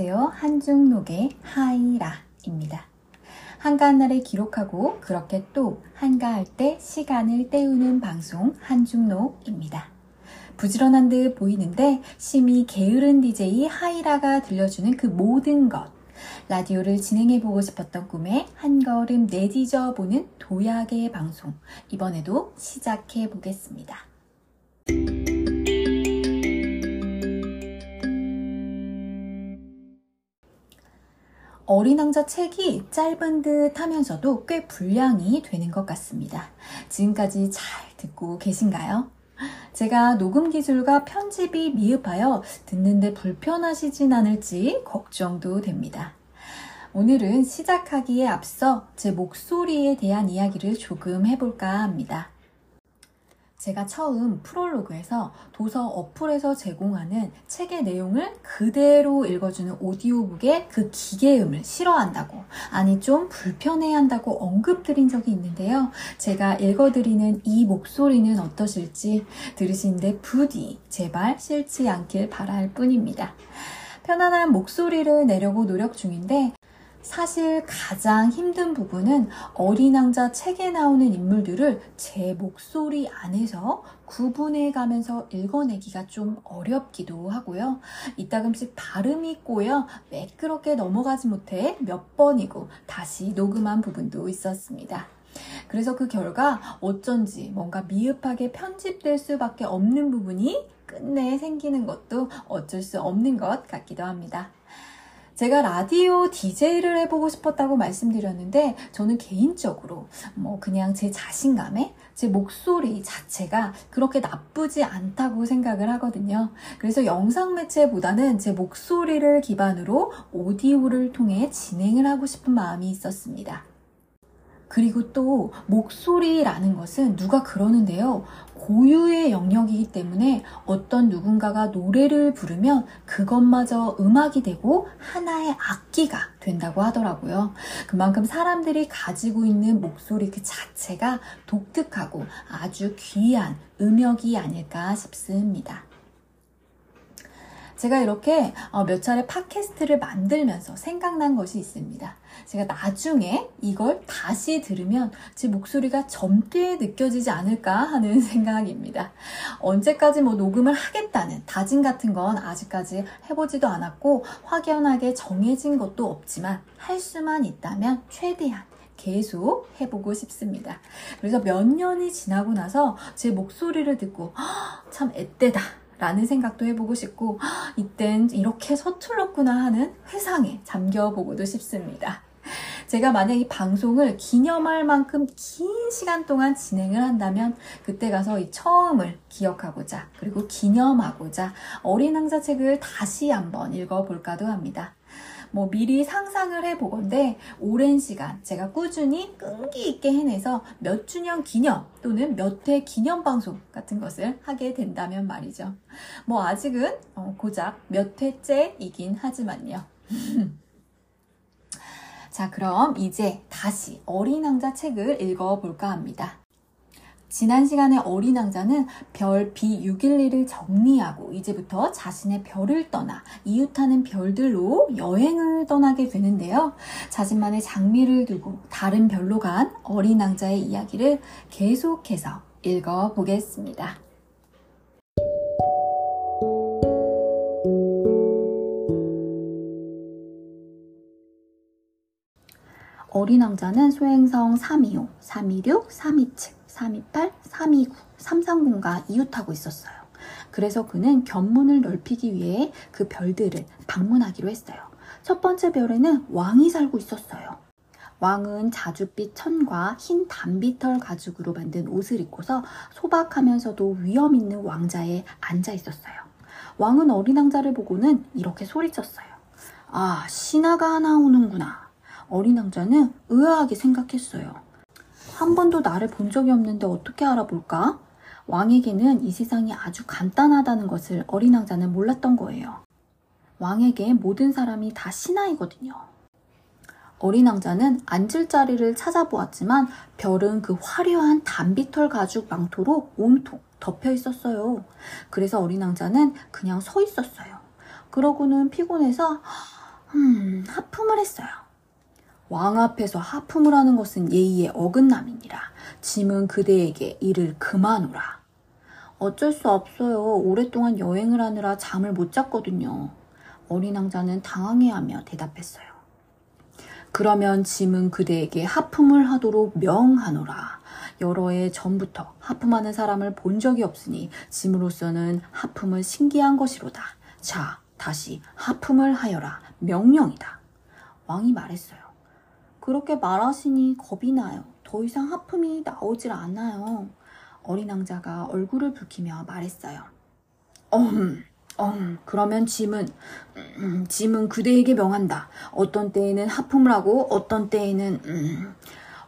안녕하세요. 한중록의 하이라입니다. 한가한 날을 기록하고 그렇게 또 한가할 때 시간을 때우는 방송 한중록입니다. 부지런한 듯 보이는데 심히 게으른 DJ 하이라가 들려주는 그 모든 것. 라디오를 진행해보고 싶었던 꿈에 한 걸음 내디져 보는 도약의 방송. 이번에도 시작해보겠습니다. 어린 왕자 책이 짧은 듯 하면서도 꽤 분량이 되는 것 같습니다. 지금까지 잘 듣고 계신가요? 제가 녹음 기술과 편집이 미흡하여 듣는데 불편하시진 않을지 걱정도 됩니다. 오늘은 시작하기에 앞서 제 목소리에 대한 이야기를 조금 해볼까 합니다. 제가 처음 프롤로그에서 도서 어플에서 제공하는 책의 내용을 그대로 읽어주는 오디오북의 그 기계음을 싫어한다고, 아니 좀 불편해 한다고 언급드린 적이 있는데요. 제가 읽어드리는 이 목소리는 어떠실지 들으시는데 부디 제발 싫지 않길 바랄 뿐입니다. 편안한 목소리를 내려고 노력 중인데 사실 가장 힘든 부분은 어린 왕자 책에 나오는 인물들을 제 목소리 안에서 구분해 가면서 읽어내기가 좀 어렵기도 하고요. 이따금씩 발음이 꼬여 매끄럽게 넘어가지 못해 몇 번이고 다시 녹음한 부분도 있었습니다. 그래서 그 결과 어쩐지 뭔가 미흡하게 편집될 수밖에 없는 부분이 끝내 생기는 것도 어쩔 수 없는 것 같기도 합니다. 제가 라디오 DJ를 해보고 싶었다고 말씀드렸는데 저는 개인적으로 뭐 그냥 제 자신감에 제 목소리 자체가 그렇게 나쁘지 않다고 생각을 하거든요. 그래서 영상 매체보다는 제 목소리를 기반으로 오디오를 통해 진행을 하고 싶은 마음이 있었습니다. 그리고 또 목소리라는 것은 누가 그러는데요. 고유의 영역이기 때문에 어떤 누군가가 노래를 부르면 그것마저 음악이 되고 하나의 악기가 된다고 하더라고요. 그만큼 사람들이 가지고 있는 목소리 그 자체가 독특하고 아주 귀한 음역이 아닐까 싶습니다. 제가 이렇게 어, 몇 차례 팟캐스트를 만들면서 생각난 것이 있습니다. 제가 나중에 이걸 다시 들으면 제 목소리가 젊게 느껴지지 않을까 하는 생각입니다. 언제까지 뭐 녹음을 하겠다는 다짐 같은 건 아직까지 해보지도 않았고 확연하게 정해진 것도 없지만 할 수만 있다면 최대한 계속 해보고 싶습니다. 그래서 몇 년이 지나고 나서 제 목소리를 듣고 참 앳되다 라는 생각도 해보고 싶고 이땐 이렇게 서툴렀구나 하는 회상에 잠겨보고도 싶습니다. 제가 만약 이 방송을 기념할 만큼 긴 시간 동안 진행을 한다면 그때 가서 이 처음을 기억하고자 그리고 기념하고자 어린 왕자 책을 다시 한번 읽어볼까도 합니다. 뭐 미리 상상을 해보건데 오랜 시간 제가 꾸준히 끈기 있게 해내서 몇 주년 기념 또는 몇 회 기념 방송 같은 것을 하게 된다면 말이죠. 뭐 아직은 어, 고작 몇 회째이긴 하지만요. 자, 그럼 이제 다시 어린 왕자 책을 읽어볼까 합니다. 지난 시간에 어린 왕자는 별 B612를 정리하고 이제부터 자신의 별을 떠나 이웃하는 별들로 여행을 떠나게 되는데요. 자신만의 장미를 두고 다른 별로 간 어린 왕자의 이야기를 계속해서 읽어보겠습니다. 어린 왕자는 소행성 325, 326, 327, 328, 329, 330과 이웃하고 있었어요. 그래서 그는 견문을 넓히기 위해 그 별들을 방문하기로 했어요. 첫 번째 별에는 왕이 살고 있었어요. 왕은 자줏빛 천과 흰 단비털 가죽으로 만든 옷을 입고서 소박하면서도 위험 있는 왕자에 앉아 있었어요. 왕은 어린 왕자를 보고는 이렇게 소리쳤어요. 아, 신하가 나오는구나. 어린 왕자는 의아하게 생각했어요. 한 번도 나를 본 적이 없는데 어떻게 알아볼까? 왕에게는 이 세상이 아주 간단하다는 것을 어린 왕자는 몰랐던 거예요. 왕에게 모든 사람이 다 신하이거든요. 어린 왕자는 앉을 자리를 찾아보았지만 별은 그 화려한 단비털 가죽 망토로 온통 덮여 있었어요. 그래서 어린 왕자는 그냥 서 있었어요. 그러고는 피곤해서 음, 하품을 했어요. 왕 앞에서 하품을 하는 것은 예의의 어긋남이니라. 짐은 그대에게 이를 그만오라. 어쩔 수 없어요. 오랫동안 여행을 하느라 잠을 못 잤거든요. 어린 왕자는 당황해하며 대답했어요. 그러면 짐은 그대에게 하품을 하도록 명하노라. 여러 해 전부터 하품하는 사람을 본 적이 없으니 짐으로서는 하품은 신기한 것이로다. 자, 다시 하품을 하여라. 명령이다. 왕이 말했어요. 그렇게 말하시니 겁이 나요. 더 이상 하품이 나오질 않아요. 어린 왕자가 얼굴을 붉히며 말했어요. 음, 음, 그러면 짐은, 음, 짐은 그대에게 명한다. 어떤 때에는 하품을 하고 어떤 때에는, 음.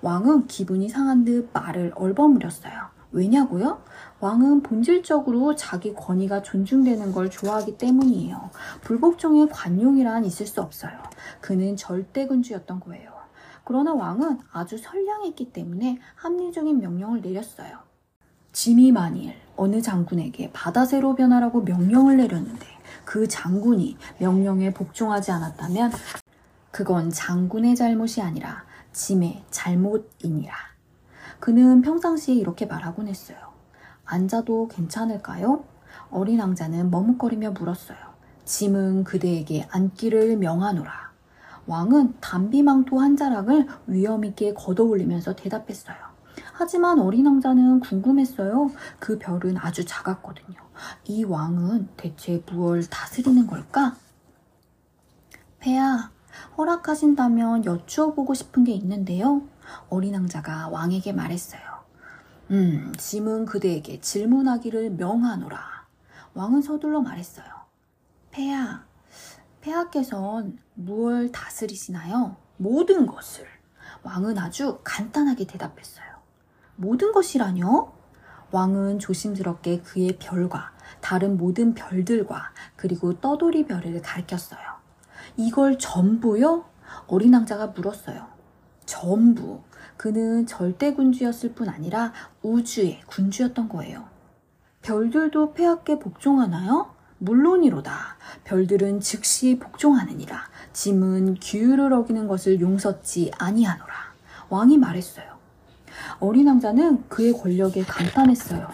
왕은 기분이 상한 듯 말을 얼버무렸어요. 왜냐고요? 왕은 본질적으로 자기 권위가 존중되는 걸 좋아하기 때문이에요. 불복종의 관용이란 있을 수 없어요. 그는 절대 군주였던 거예요. 그러나 왕은 아주 선량했기 때문에 합리적인 명령을 내렸어요. 짐이 만일 어느 장군에게 바다새로 변하라고 명령을 내렸는데 그 장군이 명령에 복종하지 않았다면 그건 장군의 잘못이 아니라 짐의 잘못이니라. 그는 평상시에 이렇게 말하곤 했어요. 앉아도 괜찮을까요? 어린 왕자는 머뭇거리며 물었어요. 짐은 그대에게 앉기를 명하노라. 왕은 단비망토 한 자락을 위험있게 걷어올리면서 대답했어요. 하지만 어린 왕자는 궁금했어요. 그 별은 아주 작았거든요. 이 왕은 대체 무얼 다스리는 걸까? 폐야, 허락하신다면 여쭈어보고 싶은 게 있는데요. 어린 왕자가 왕에게 말했어요. 음, 짐은 그대에게 질문하기를 명하노라. 왕은 서둘러 말했어요. 폐하, 폐하께선 무얼 다스리시나요? 모든 것을. 왕은 아주 간단하게 대답했어요. 모든 것이라뇨? 왕은 조심스럽게 그의 별과 다른 모든 별들과 그리고 떠돌이 별을 가리켰어요. 이걸 전부요? 어린 왕자가 물었어요. 전부. 그는 절대 군주였을 뿐 아니라 우주의 군주였던 거예요. 별들도 폐하께 복종하나요? 물론이로다. 별들은 즉시 복종하느니라. 짐은 규율을 어기는 것을 용서치 아니하노라. 왕이 말했어요. 어린 왕자는 그의 권력에 감탄했어요.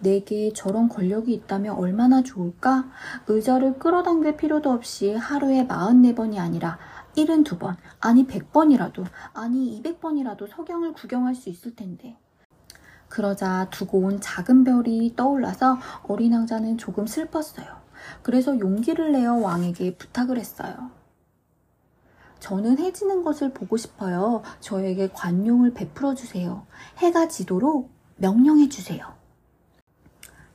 내게 저런 권력이 있다면 얼마나 좋을까? 의자를 끌어당길 필요도 없이 하루에 44번이 아니라 72번, 아니 100번이라도, 아니 200번이라도 석양을 구경할 수 있을 텐데. 그러자 두고 온 작은 별이 떠올라서 어린 왕자는 조금 슬펐어요. 그래서 용기를 내어 왕에게 부탁을 했어요. 저는 해 지는 것을 보고 싶어요. 저에게 관용을 베풀어 주세요. 해가 지도록 명령해 주세요.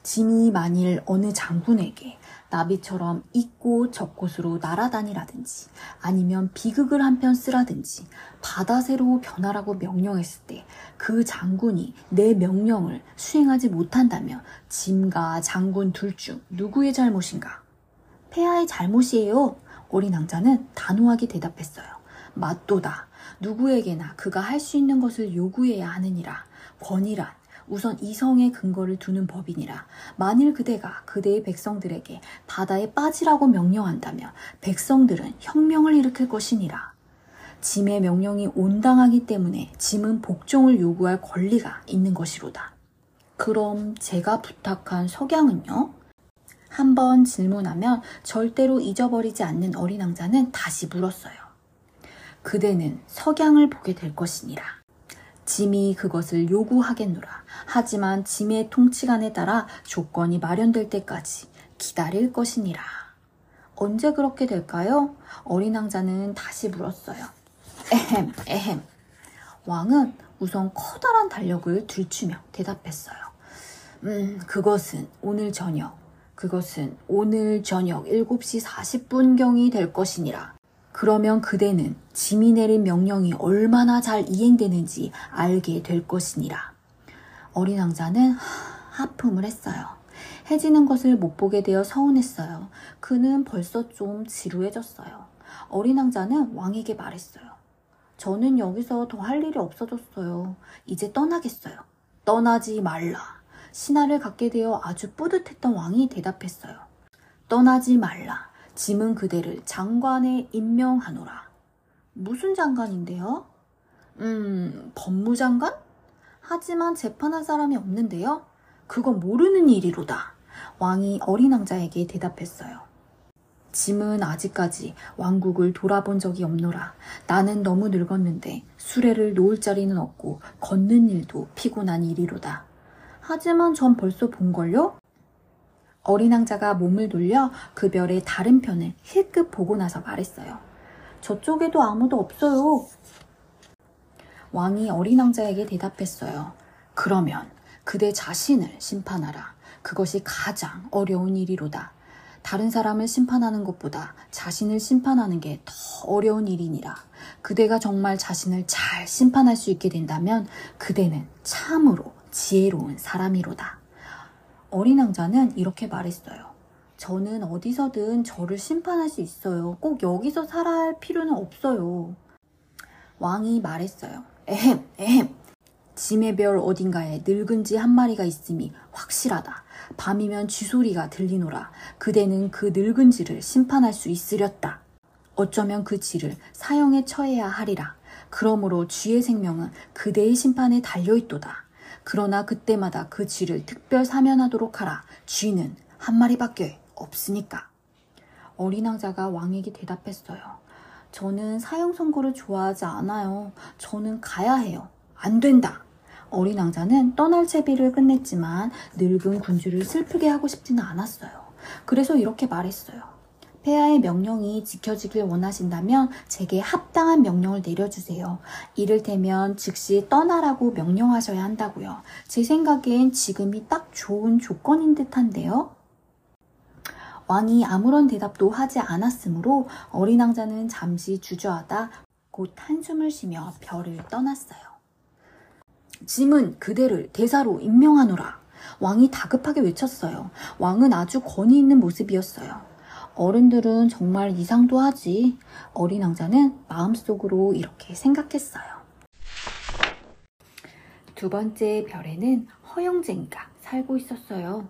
짐이 만일 어느 장군에게 나비처럼 이곳 저곳으로 날아다니라든지 아니면 비극을 한 편 쓰라든지 바다새로 변하라고 명령했을 때 그 장군이 내 명령을 수행하지 못한다면 짐과 장군 둘 중 누구의 잘못인가? 폐하의 잘못이에요. 어린 왕자는 단호하게 대답했어요. 맞도다. 누구에게나 그가 할 수 있는 것을 요구해야 하느니라. 권위란 우선 이성의 근거를 두는 법이니라. 만일 그대가 그대의 백성들에게 바다에 빠지라고 명령한다면 백성들은 혁명을 일으킬 것이니라. 짐의 명령이 온당하기 때문에 짐은 복종을 요구할 권리가 있는 것이로다. 그럼 제가 부탁한 석양은요? 한번 질문하면 절대로 잊어버리지 않는 어린 왕자는 다시 물었어요. 그대는 석양을 보게 될 것이니라. 짐이 그것을 요구하겠노라. 하지만 짐의 통치관에 따라 조건이 마련될 때까지 기다릴 것이니라. 언제 그렇게 될까요? 어린 왕자는 다시 물었어요. 에헴, 에헴. 왕은 우선 커다란 달력을 들추며 대답했어요. 음, 그것은 오늘 저녁, 그것은 오늘 저녁 7시 40분경이 될 것이니라. 그러면 그대는 짐이 내린 명령이 얼마나 잘 이행되는지 알게 될 것이니라. 어린 왕자는 하품을 했어요. 해지는 것을 못 보게 되어 서운했어요. 그는 벌써 좀 지루해졌어요. 어린 왕자는 왕에게 말했어요. 저는 여기서 더 할 일이 없어졌어요. 이제 떠나겠어요. 떠나지 말라. 신하를 갖게 되어 아주 뿌듯했던 왕이 대답했어요. 떠나지 말라. 짐은 그대를 장관에 임명하노라. 무슨 장관인데요? 음, 법무장관? 하지만 재판할 사람이 없는데요. 그건 모르는 일이로다. 왕이 어린 왕자에게 대답했어요. 짐은 아직까지 왕국을 돌아본 적이 없노라. 나는 너무 늙었는데 수레를 놓을 자리는 없고 걷는 일도 피곤한 일이로다. 하지만 전 벌써 본걸요? 어린 왕자가 몸을 돌려 그 별의 다른 편을 힐끗 보고 나서 말했어요. 저쪽에도 아무도 없어요. 왕이 어린 왕자에게 대답했어요. 그러면 그대 자신을 심판하라. 그것이 가장 어려운 일이로다. 다른 사람을 심판하는 것보다 자신을 심판하는 게 더 어려운 일이니라. 그대가 정말 자신을 잘 심판할 수 있게 된다면 그대는 참으로 지혜로운 사람이로다. 어린 왕자는 이렇게 말했어요. 저는 어디서든 저를 심판할 수 있어요. 꼭 여기서 살아야 할 필요는 없어요. 왕이 말했어요. 에헴, 에헴. 짐의 별 어딘가에 늙은 지 한 마리가 있음이 확실하다. 밤이면 쥐소리가 들리노라. 그대는 그 늙은 쥐를 심판할 수 있으렸다. 어쩌면 그 쥐를 사형에 처해야 하리라. 그러므로 쥐의 생명은 그대의 심판에 달려있도다. 그러나 그때마다 그 쥐를 특별 사면하도록 하라. 쥐는 한 마리밖에 없으니까. 어린 왕자가 왕에게 대답했어요. 저는 사형 선고를 좋아하지 않아요. 저는 가야 해요. 안 된다. 어린 왕자는 떠날 채비를 끝냈지만 늙은 군주를 슬프게 하고 싶지는 않았어요. 그래서 이렇게 말했어요. 폐하의 명령이 지켜지길 원하신다면 제게 합당한 명령을 내려주세요. 이를테면 즉시 떠나라고 명령하셔야 한다고요. 제 생각엔 지금이 딱 좋은 조건인 듯한데요. 왕이 아무런 대답도 하지 않았으므로 어린 왕자는 잠시 주저하다 곧 한숨을 쉬며 별을 떠났어요. 짐은 그대를 대사로 임명하노라. 왕이 다급하게 외쳤어요. 왕은 아주 권위 있는 모습이었어요. 어른들은 정말 이상도 하지. 어린 왕자는 마음속으로 이렇게 생각했어요. 두 번째 별에는 허영쟁이가 살고 있었어요.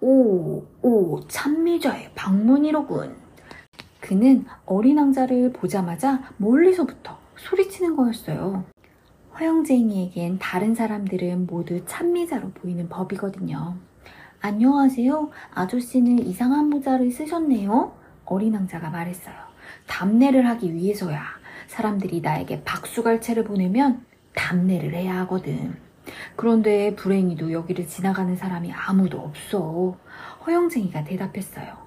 오, 오, 참미자의 방문이로군. 그는 어린 왕자를 보자마자 멀리서부터 소리치는 거였어요. 허영쟁이에겐 다른 사람들은 모두 참미자로 보이는 법이거든요. 안녕하세요. 아저씨는 이상한 모자를 쓰셨네요. 어린 왕자가 말했어요. 답례를 하기 위해서야. 사람들이 나에게 박수갈채를 보내면 답례를 해야 하거든. 그런데 불행히도 여기를 지나가는 사람이 아무도 없어. 허영쟁이가 대답했어요.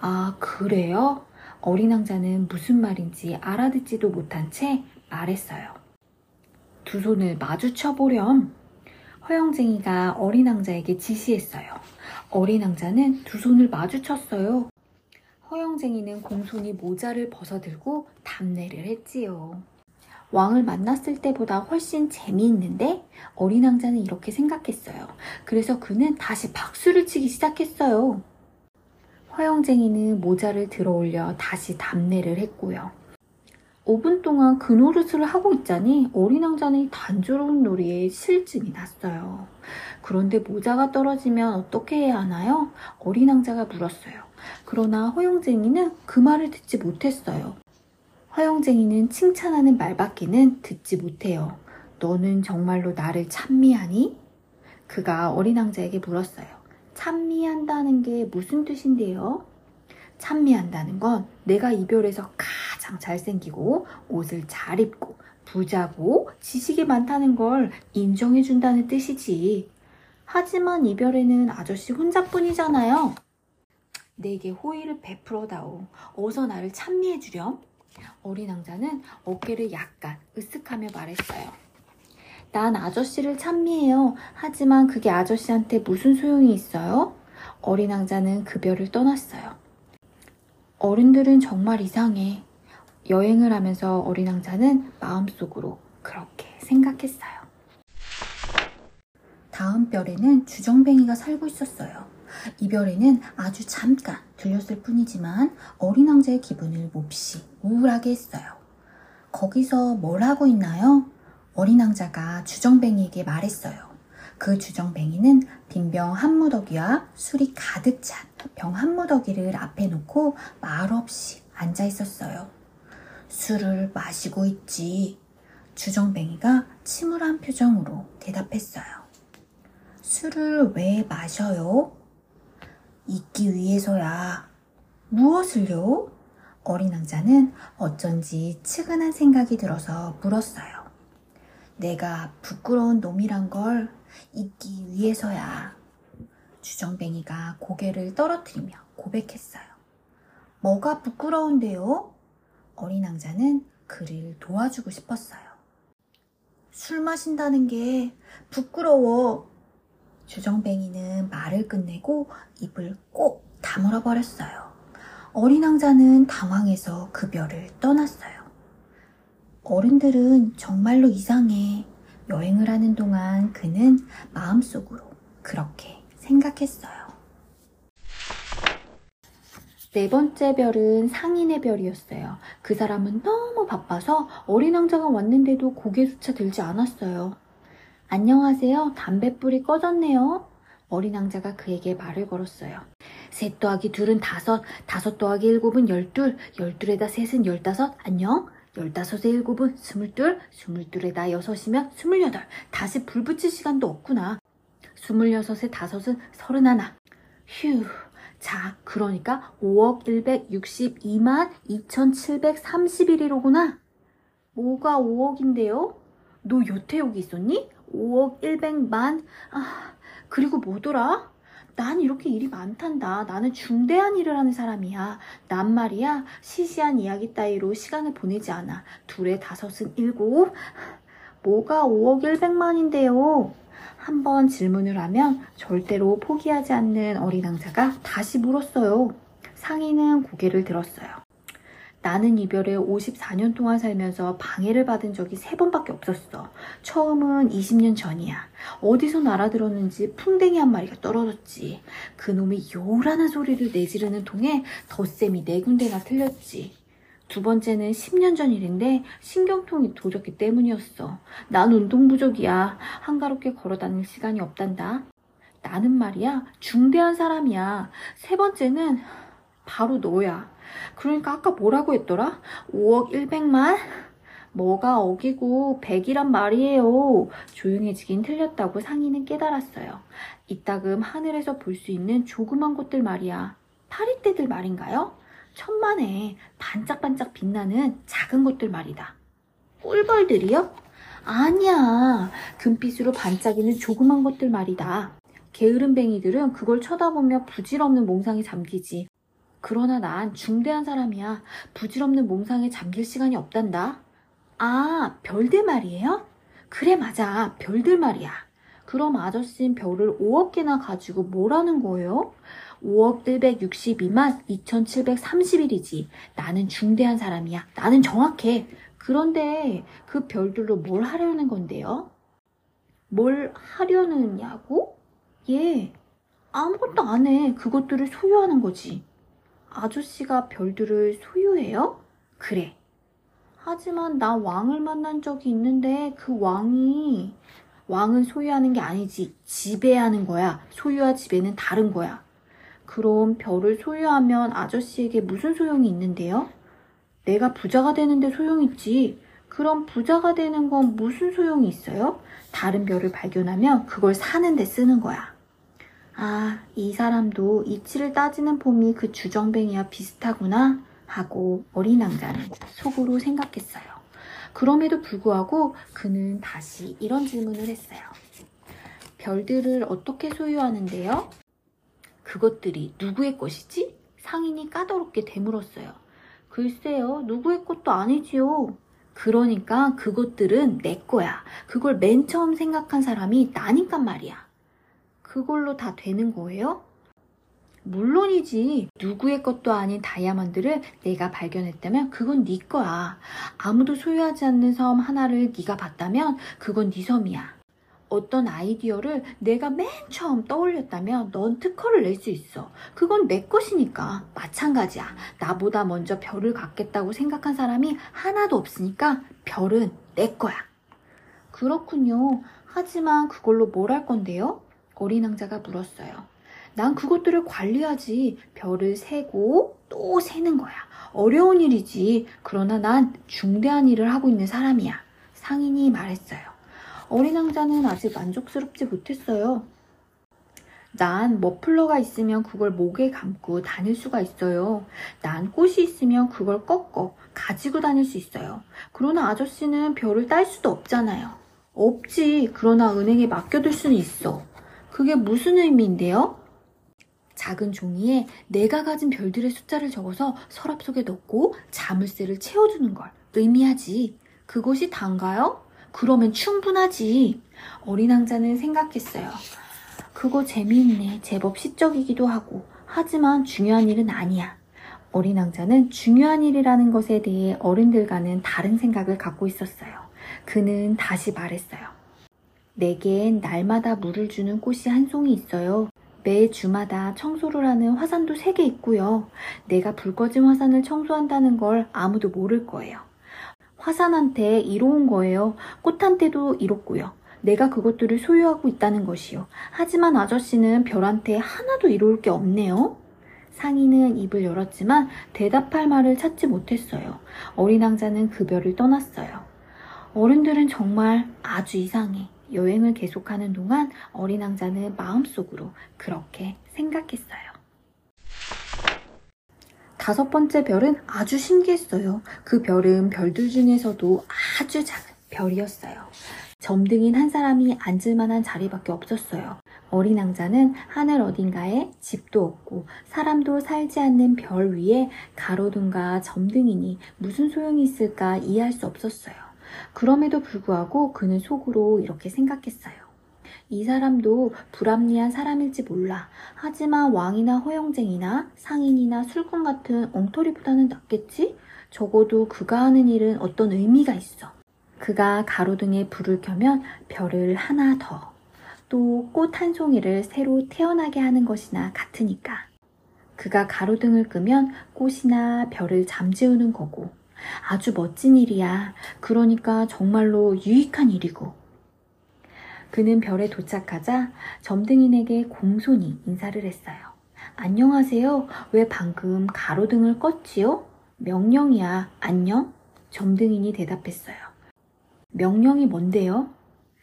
아, 그래요? 어린 왕자는 무슨 말인지 알아듣지도 못한 채 말했어요. 두 손을 마주쳐 보렴. 허영쟁이가 어린 왕자에게 지시했어요. 어린 왕자는 두 손을 마주쳤어요. 허영쟁이는 공손히 모자를 벗어들고 답례를 했지요. 왕을 만났을 때보다 훨씬 재미있는데 어린 왕자는 이렇게 생각했어요. 그래서 그는 다시 박수를 치기 시작했어요. 허영쟁이는 모자를 들어 올려 다시 답례를 했고요. 5분 동안 그 노릇을 하고 있자니 어린 왕자는 단조로운 놀이에 실증이 났어요. 그런데 모자가 떨어지면 어떻게 해야 하나요? 어린 왕자가 물었어요. 그러나 허용쟁이는 그 말을 듣지 못했어요. 허영쟁이는 칭찬하는 말밖에는 듣지 못해요. 너는 정말로 나를 찬미하니? 그가 어린 왕자에게 물었어요. 찬미한다는 게 무슨 뜻인데요? 찬미한다는 건 내가 이별해서 가장 잘생기고 옷을 잘 입고 부자고 지식이 많다는 걸 인정해준다는 뜻이지. 하지만 이별에는 아저씨 혼자뿐이잖아요. 내게 호의를 베풀어다오. 어서 나를 찬미해주렴. 어린 왕자는 어깨를 약간 으쓱하며 말했어요. 난 아저씨를 찬미해요. 하지만 그게 아저씨한테 무슨 소용이 있어요? 어린 왕자는 그 별을 떠났어요. 어른들은 정말 이상해. 여행을 하면서 어린 왕자는 마음속으로 그렇게 생각했어요. 다음 별에는 주정뱅이가 살고 있었어요. 이 별에는 아주 잠깐 들렸을 뿐이지만 어린 왕자의 기분을 몹시 우울하게 했어요. 거기서 뭘 하고 있나요? 어린 왕자가 주정뱅이에게 말했어요. 그 주정뱅이는 빈병 한 무더기와 술이 가득 찬 병 한 무더기를 앞에 놓고 말없이 앉아 있었어요. 술을 마시고 있지. 주정뱅이가 침울한 표정으로 대답했어요. 술을 왜 마셔요? 잊기 위해서야. 무엇을요? 어린 왕자는 어쩐지 측은한 생각이 들어서 물었어요. 내가 부끄러운 놈이란 걸 잊기 위해서야. 주정뱅이가 고개를 떨어뜨리며 고백했어요. 뭐가 부끄러운데요? 어린 왕자는 그를 도와주고 싶었어요. 술 마신다는 게 부끄러워. 주정뱅이는 말을 끝내고 입을 꼭 다물어 버렸어요. 어린 왕자는 당황해서 그 별을 떠났어요. 어른들은 정말로 이상해. 여행을 하는 동안 그는 마음속으로 그렇게 생각했어요. 네 번째 별은 상인의 별이었어요. 그 사람은 너무 바빠서 어린 왕자가 왔는데도 고개조차 들지 않았어요. 안녕하세요. 담뱃불이 꺼졌네요. 어린 왕자가 그에게 말을 걸었어요. 셋 더하기 둘은 다섯, 다섯 더하기 일곱은 열둘, 열둘에다 셋은 열다섯, 안녕? 열다섯에 일곱은 스물둘, 스물둘에다 여섯이면 스물여덟. 다시 불 붙일 시간도 없구나. 스물여섯에 다섯은 서른하나. 휴. 자, 그러니까 5억 162만 2731이로구나. 뭐가 5억인데요? 너 여태 여기 있었니? 5억 100만. 아, 그리고 뭐더라? 난 이렇게 일이 많단다. 나는 중대한 일을 하는 사람이야. 난 말이야, 시시한 이야기 따위로 시간을 보내지 않아. 둘에 다섯은 일곱. 뭐가 5억 100만인데요? 한번 질문을 하면 절대로 포기하지 않는 어린 왕자가 다시 물었어요. 상인은 고개를 들었어요. 나는 이별에 54년 동안 살면서 방해를 받은 적이 3번밖에 없었어. 처음은 20년 전이야. 어디서 날아들었는지 풍뎅이 한 마리가 떨어졌지. 그놈이 요란한 소리를 내지르는 통에 덧셈이 네 군데나 틀렸지. 두 번째는 10년 전 일인데 신경통이 도졌기 때문이었어. 난 운동 부족이야. 한가롭게 걸어 다닐 시간이 없단다. 나는 말이야 중대한 사람이야. 세 번째는 바로 너야. 그러니까 아까 뭐라고 했더라? 5억 100만? 뭐가 억이고 100이란 말이에요. 조용해지긴 틀렸다고 상인은 깨달았어요. 이따금 하늘에서 볼 수 있는 조그만 곳들 말이야. 파리떼들 말인가요? 천만에 반짝반짝 빛나는 작은 것들 말이다. 꿀벌들이요? 아니야. 금빛으로 반짝이는 조그만 것들 말이다. 게으름뱅이들은 그걸 쳐다보며 부질없는 몽상에 잠기지. 그러나 난 중대한 사람이야. 부질없는 몽상에 잠길 시간이 없단다. 아, 별들 말이에요? 그래, 맞아. 별들 말이야. 그럼 아저씨는 별을 5억 개나 가지고 뭐라는 거예요? 5억 162만 2731이지. 나는 중대한 사람이야. 나는 정확해. 그런데 그 별들로 뭘 하려는 건데요? 뭘 하려느냐고? 예. 아무것도 안 해. 그것들을 소유하는 거지. 아저씨가 별들을 소유해요? 그래. 하지만 나 왕을 만난 적이 있는데 그 왕이 왕은 소유하는 게 아니지 지배하는 거야. 소유와 지배는 다른 거야. 그럼 별을 소유하면 아저씨에게 무슨 소용이 있는데요? 내가 부자가 되는데 소용이 있지. 그럼 부자가 되는 건 무슨 소용이 있어요? 다른 별을 발견하면 그걸 사는데 쓰는 거야. 아, 이 사람도 이치를 따지는 폼이 그 주정뱅이와 비슷하구나 하고 어린 왕자는 속으로 생각했어요. 그럼에도 불구하고 그는 다시 이런 질문을 했어요. 별들을 어떻게 소유하는데요? 그것들이 누구의 것이지? 상인이 까다롭게 되물었어요. 글쎄요, 누구의 것도 아니지요. 그러니까 그것들은 내 거야. 그걸 맨 처음 생각한 사람이 나니까 말이야. 그걸로 다 되는 거예요? 물론이지. 누구의 것도 아닌 다이아몬드를 내가 발견했다면 그건 네 거야. 아무도 소유하지 않는 섬 하나를 네가 봤다면 그건 네 섬이야. 어떤 아이디어를 내가 맨 처음 떠올렸다면 넌 특허를 낼 수 있어. 그건 내 것이니까. 마찬가지야. 나보다 먼저 별을 갖겠다고 생각한 사람이 하나도 없으니까 별은 내 거야. 그렇군요. 하지만 그걸로 뭘 할 건데요? 어린 왕자가 물었어요. 난 그것들을 관리하지. 별을 세고 또 세는 거야. 어려운 일이지. 그러나 난 중대한 일을 하고 있는 사람이야. 상인이 말했어요. 어린 왕자는 아직 만족스럽지 못했어요. 난 머플러가 있으면 그걸 목에 감고 다닐 수가 있어요. 난 꽃이 있으면 그걸 꺾어 가지고 다닐 수 있어요. 그러나 아저씨는 별을 딸 수도 없잖아요. 없지. 그러나 은행에 맡겨둘 수는 있어. 그게 무슨 의미인데요? 작은 종이에 내가 가진 별들의 숫자를 적어서 서랍 속에 넣고 자물쇠를 채워주는 걸 의미하지. 그것이 단가요? 그러면 충분하지. 어린 왕자는 생각했어요. 그거 재미있네. 제법 시적이기도 하고. 하지만 중요한 일은 아니야. 어린 왕자는 중요한 일이라는 것에 대해 어른들과는 다른 생각을 갖고 있었어요. 그는 다시 말했어요. 내겐 날마다 물을 주는 꽃이 한 송이 있어요. 매 주마다 청소를 하는 화산도 세개 있고요. 내가 불 꺼진 화산을 청소한다는 걸 아무도 모를 거예요. 화산한테 이로운 거예요. 꽃한테도 이롭고요. 내가 그것들을 소유하고 있다는 것이요. 하지만 아저씨는 별한테 하나도 이로울 게 없네요. 상인은 입을 열었지만 대답할 말을 찾지 못했어요. 어린 왕자는 그 별을 떠났어요. 어른들은 정말 아주 이상해. 여행을 계속하는 동안 어린 왕자는 마음속으로 그렇게 생각했어요. 다섯 번째 별은 아주 신기했어요. 그 별은 별들 중에서도 아주 작은 별이었어요. 점등인 한 사람이 앉을 만한 자리밖에 없었어요. 어린 왕자는 하늘 어딘가에 집도 없고 사람도 살지 않는 별 위에 가로등과 점등이니 무슨 소용이 있을까 이해할 수 없었어요. 그럼에도 불구하고 그는 속으로 이렇게 생각했어요. 이 사람도 불합리한 사람일지 몰라. 하지만 왕이나 허영쟁이나 상인이나 술꾼 같은 엉터리보다는 낫겠지? 적어도 그가 하는 일은 어떤 의미가 있어. 그가 가로등에 불을 켜면 별을 하나 더. 또 꽃 한 송이를 새로 태어나게 하는 것이나 같으니까. 그가 가로등을 끄면 꽃이나 별을 잠재우는 거고. 아주 멋진 일이야. 그러니까 정말로 유익한 일이고. 그는 별에 도착하자 점등인에게 공손히 인사를 했어요. 안녕하세요. 왜 방금 가로등을 껐지요? 명령이야. 안녕? 점등인이 대답했어요. 명령이 뭔데요?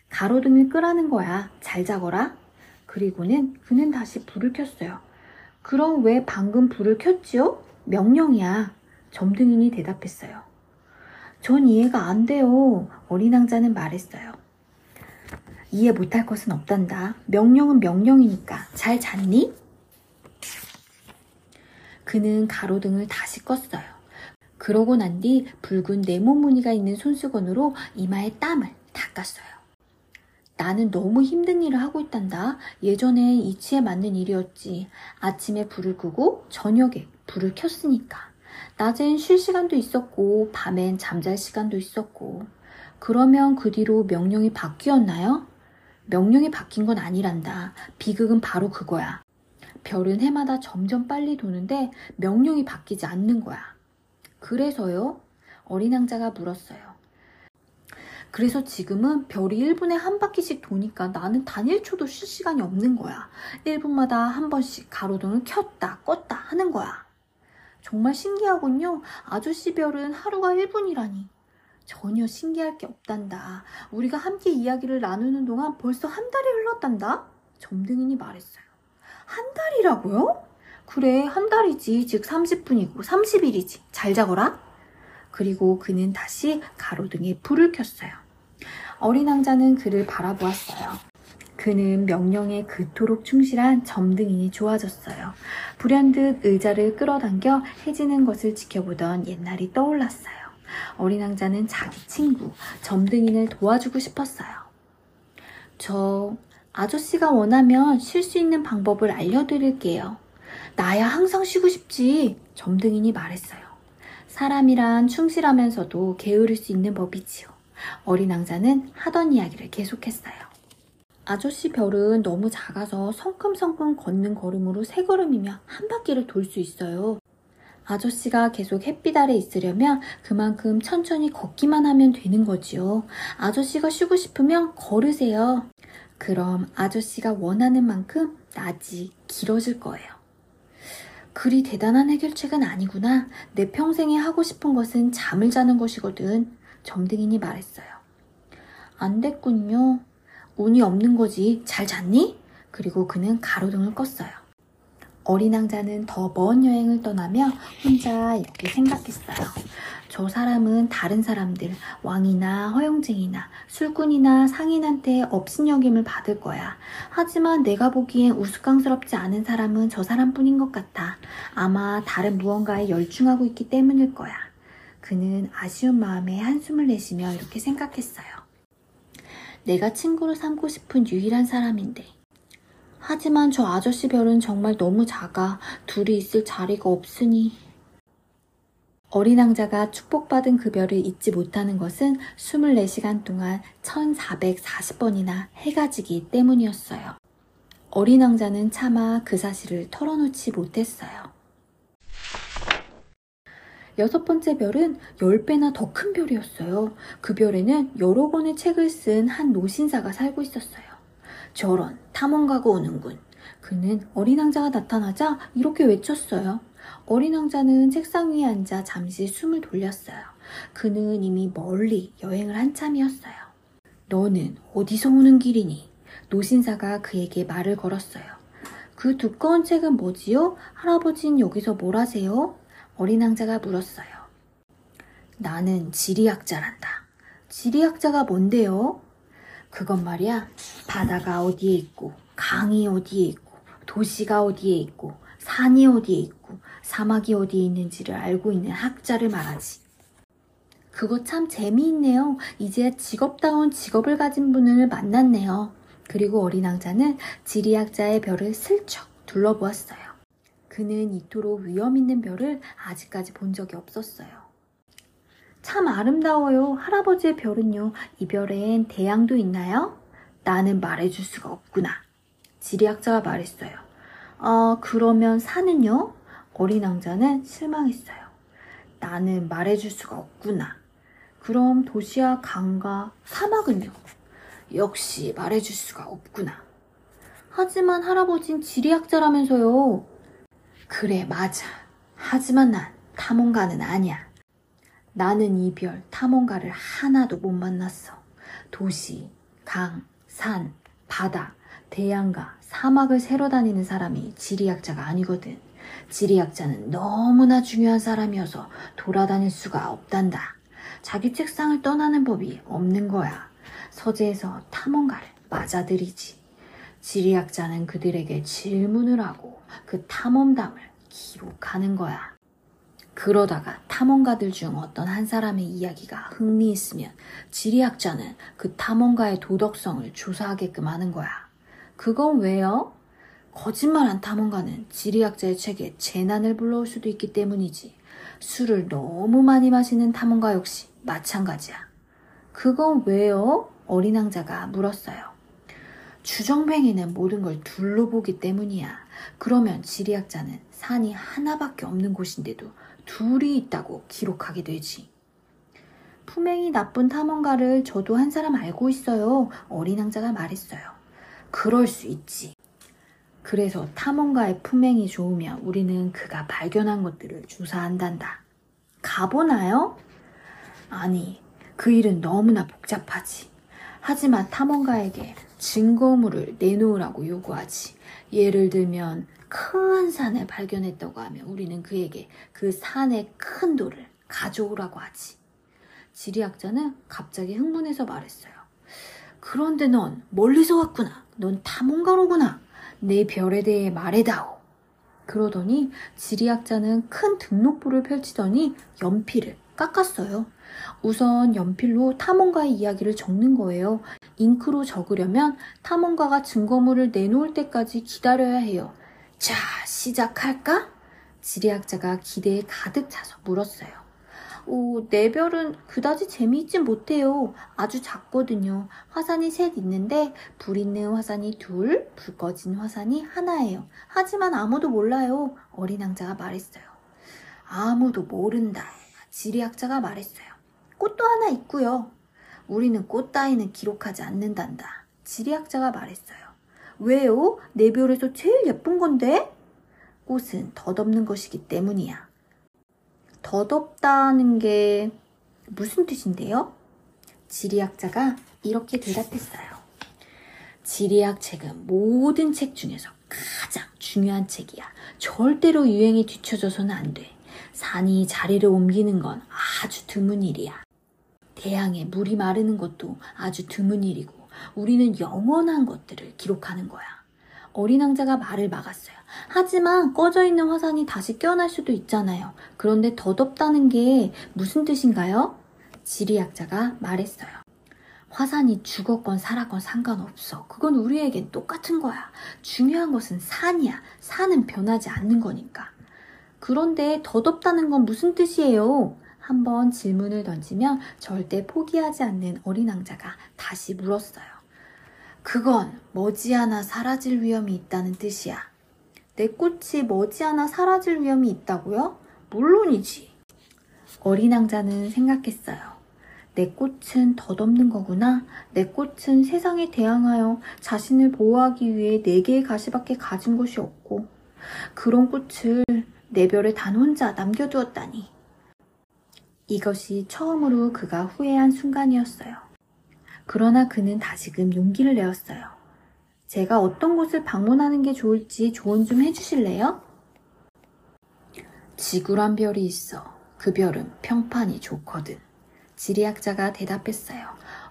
가로등을 끄라는 거야. 잘 자거라. 그리고는 그는 다시 불을 켰어요. 그럼 왜 방금 불을 켰지요? 명령이야. 점등인이 대답했어요. 전 이해가 안 돼요. 어린 왕자는 말했어요. 이해 못할 것은 없단다. 명령은 명령이니까. 잘 잤니? 그는 가로등을 다시 껐어요. 그러고 난 뒤 붉은 네모 무늬가 있는 손수건으로 이마에 땀을 닦았어요. 나는 너무 힘든 일을 하고 있단다. 예전엔 이치에 맞는 일이었지. 아침에 불을 끄고 저녁에 불을 켰으니까. 낮엔 쉴 시간도 있었고, 밤엔 잠잘 시간도 있었고. 그러면 그 뒤로 명령이 바뀌었나요? 명령이 바뀐 건 아니란다. 비극은 바로 그거야. 별은 해마다 점점 빨리 도는데 명령이 바뀌지 않는 거야. 그래서요? 어린 왕자가 물었어요. 그래서 지금은 별이 1분에 한 바퀴씩 도니까 나는 단 1초도 쉴 시간이 없는 거야. 1분마다 한 번씩 가로등을 켰다 껐다 하는 거야. 정말 신기하군요. 아저씨 별은 하루가 1분이라니. 전혀 신기할 게 없단다. 우리가 함께 이야기를 나누는 동안 벌써 한 달이 흘렀단다. 점등인이 말했어요. 한 달이라고요? 그래, 한 달이지. 즉 30분이고 30일이지. 잘 자거라. 그리고 그는 다시 가로등에 불을 켰어요. 어린 왕자는 그를 바라보았어요. 그는 명령에 그토록 충실한 점등인이 좋아졌어요. 불현듯 의자를 끌어당겨 해지는 것을 지켜보던 옛날이 떠올랐어요. 어린 왕자는 자기 친구, 점등인을 도와주고 싶었어요. 저, 아저씨가 원하면 쉴 수 있는 방법을 알려드릴게요. 나야 항상 쉬고 싶지. 점등인이 말했어요. 사람이란 충실하면서도 게으를 수 있는 법이지요. 어린 왕자는 하던 이야기를 계속했어요. 아저씨 별은 너무 작아서 성큼성큼 걷는 걸음으로 세 걸음이면 한 바퀴를 돌 수 있어요. 아저씨가 계속 햇빛 아래 있으려면 그만큼 천천히 걷기만 하면 되는 거지요. 아저씨가 쉬고 싶으면 걸으세요. 그럼 아저씨가 원하는 만큼 낮이 길어질 거예요. 그리 대단한 해결책은 아니구나. 내 평생에 하고 싶은 것은 잠을 자는 것이거든. 점등이니 말했어요. 안 됐군요. 운이 없는 거지. 잘 잤니? 그리고 그는 가로등을 껐어요. 어린 왕자는 더 먼 여행을 떠나며 혼자 이렇게 생각했어요. 저 사람은 다른 사람들, 왕이나 허영쟁이나 술꾼이나 상인한테 업신여김을 받을 거야. 하지만 내가 보기엔 우스꽝스럽지 않은 사람은 저 사람뿐인 것 같아. 아마 다른 무언가에 열중하고 있기 때문일 거야. 그는 아쉬운 마음에 한숨을 내쉬며 이렇게 생각했어요. 내가 친구로 삼고 싶은 유일한 사람인데. 하지만 저 아저씨 별은 정말 너무 작아. 둘이 있을 자리가 없으니. 어린 왕자가 축복받은 그 별을 잊지 못하는 것은 24시간 동안 1440번이나 해가 지기 때문이었어요. 어린 왕자는 차마 그 사실을 털어놓지 못했어요. 여섯 번째 별은 10배나 더 큰 별이었어요. 그 별에는 여러 권의 책을 쓴 한 노신사가 살고 있었어요. 저런 탐험가가 오는군. 그는 어린 왕자가 나타나자 이렇게 외쳤어요. 어린 왕자는 책상 위에 앉아 잠시 숨을 돌렸어요. 그는 이미 멀리 여행을 한참이었어요. 너는 어디서 오는 길이니? 노신사가 그에게 말을 걸었어요. 그 두꺼운 책은 뭐지요? 할아버진 여기서 뭘 하세요? 어린 왕자가 물었어요. 나는 지리학자란다. 지리학자가 뭔데요? 그건 말이야. 바다가 어디에 있고, 강이 어디에 있고, 도시가 어디에 있고, 산이 어디에 있고, 사막이 어디에 있는지를 알고 있는 학자를 말하지. 그거 참 재미있네요. 이제 직업다운 직업을 가진 분을 만났네요. 그리고 어린 왕자는 지리학자의 별을 슬쩍 둘러보았어요. 그는 이토록 위험 있는 별을 아직까지 본 적이 없었어요. 참 아름다워요. 할아버지의 별은요. 이 별엔 태양도 있나요? 나는 말해줄 수가 없구나. 지리학자가 말했어요. 아, 그러면 산은요? 어린 왕자는 실망했어요. 나는 말해줄 수가 없구나. 그럼 도시와 강과 사막은요? 역시 말해줄 수가 없구나. 하지만 할아버진 지리학자라면서요. 그래, 맞아. 하지만 난 탐험가는 아니야. 나는 이별 탐험가를 하나도 못 만났어. 도시, 강, 산, 바다, 대양과 사막을 새러 다니는 사람이 지리학자가 아니거든. 지리학자는 너무나 중요한 사람이어서 돌아다닐 수가 없단다. 자기 책상을 떠나는 법이 없는 거야. 서재에서 탐험가를 맞아들이지. 지리학자는 그들에게 질문을 하고 그 탐험담을 기록하는 거야. 그러다가 탐험가들 중 어떤 한 사람의 이야기가 흥미있으면 지리학자는 그 탐험가의 도덕성을 조사하게끔 하는 거야. 그건 왜요? 거짓말한 탐험가는 지리학자의 책에 재난을 불러올 수도 있기 때문이지. 술을 너무 많이 마시는 탐험가 역시 마찬가지야. 그건 왜요? 어린 왕자가 물었어요. 주정뱅이는 모든 걸 둘러보기 때문이야. 그러면 지리학자는 산이 하나밖에 없는 곳인데도 둘이 있다고 기록하게 되지. 품행이 나쁜 탐험가를 저도 한 사람 알고 있어요. 어린 왕자가 말했어요. 그럴 수 있지. 그래서 탐험가의 품행이 좋으면 우리는 그가 발견한 것들을 조사한단다. 가보나요? 아니, 그 일은 너무나 복잡하지. 하지만 탐험가에게 증거물을 내놓으라고 요구하지. 예를 들면 큰 산을 발견했다고 하면 우리는 그에게 그 산의 큰 돌을 가져오라고 하지. 지리학자는 갑자기 흥분해서 말했어요. 그런데 넌 멀리서 왔구나. 넌 탐험가로구나. 내 별에 대해 말해다오. 그러더니 지리학자는 큰 등록부를 펼치더니 연필을 깎았어요. 우선 연필로 탐험가의 이야기를 적는 거예요. 잉크로 적으려면 탐험가가 증거물을 내놓을 때까지 기다려야 해요. 자, 시작할까? 지리학자가 기대에 가득 차서 물었어요. 오, 내 별은 그다지 재미있진 못해요. 아주 작거든요. 화산이 셋 있는데 불 있는 화산이 둘, 불 꺼진 화산이 하나예요. 하지만 아무도 몰라요. 어린 왕자가 말했어요. 아무도 모른다. 지리학자가 말했어요. 꽃도 하나 있고요. 우리는 꽃 따위는 기록하지 않는단다. 지리학자가 말했어요. 왜요? 내 별에서 제일 예쁜 건데? 꽃은 덧없는 것이기 때문이야. 덧없다는 게 무슨 뜻인데요? 지리학자가 이렇게 대답했어요. 지리학 책은 모든 책 중에서 가장 중요한 책이야. 절대로 유행에 뒤처져서는 안 돼. 산이 자리를 옮기는 건 아주 드문 일이야. 대양에 물이 마르는 것도 아주 드문 일이고 우리는 영원한 것들을 기록하는 거야. 어린 왕자가 말을 막았어요. 하지만 꺼져 있는 화산이 다시 깨어날 수도 있잖아요. 그런데 덧없다는 게 무슨 뜻인가요? 지리학자가 말했어요. 화산이 죽었건 살았건 상관없어. 그건 우리에겐 똑같은 거야. 중요한 것은 산이야. 산은 변하지 않는 거니까. 그런데 덧없다는 건 무슨 뜻이에요? 한번 질문을 던지면 절대 포기하지 않는 어린 왕자가 다시 물었어요. 그건 머지않아 사라질 위험이 있다는 뜻이야. 내 꽃이 머지않아 사라질 위험이 있다고요? 물론이지. 어린 왕자는 생각했어요. 내 꽃은 덧없는 거구나. 내 꽃은 세상에 대항하여 자신을 보호하기 위해 네 개의 가시밖에 가진 것이 없고 그런 꽃을 내 별에 단 혼자 남겨두었다니. 이것이 처음으로 그가 후회한 순간이었어요. 그러나 그는 다시금 용기를 내었어요. 제가 어떤 곳을 방문하는 게 좋을지 조언 좀 해주실래요? 지구란 별이 있어. 그 별은 평판이 좋거든. 지리학자가 대답했어요.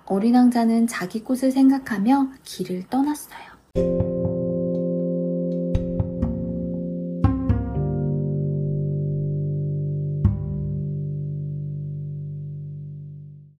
어린 왕자는 자기 꽃을 생각하며 길을 떠났어요.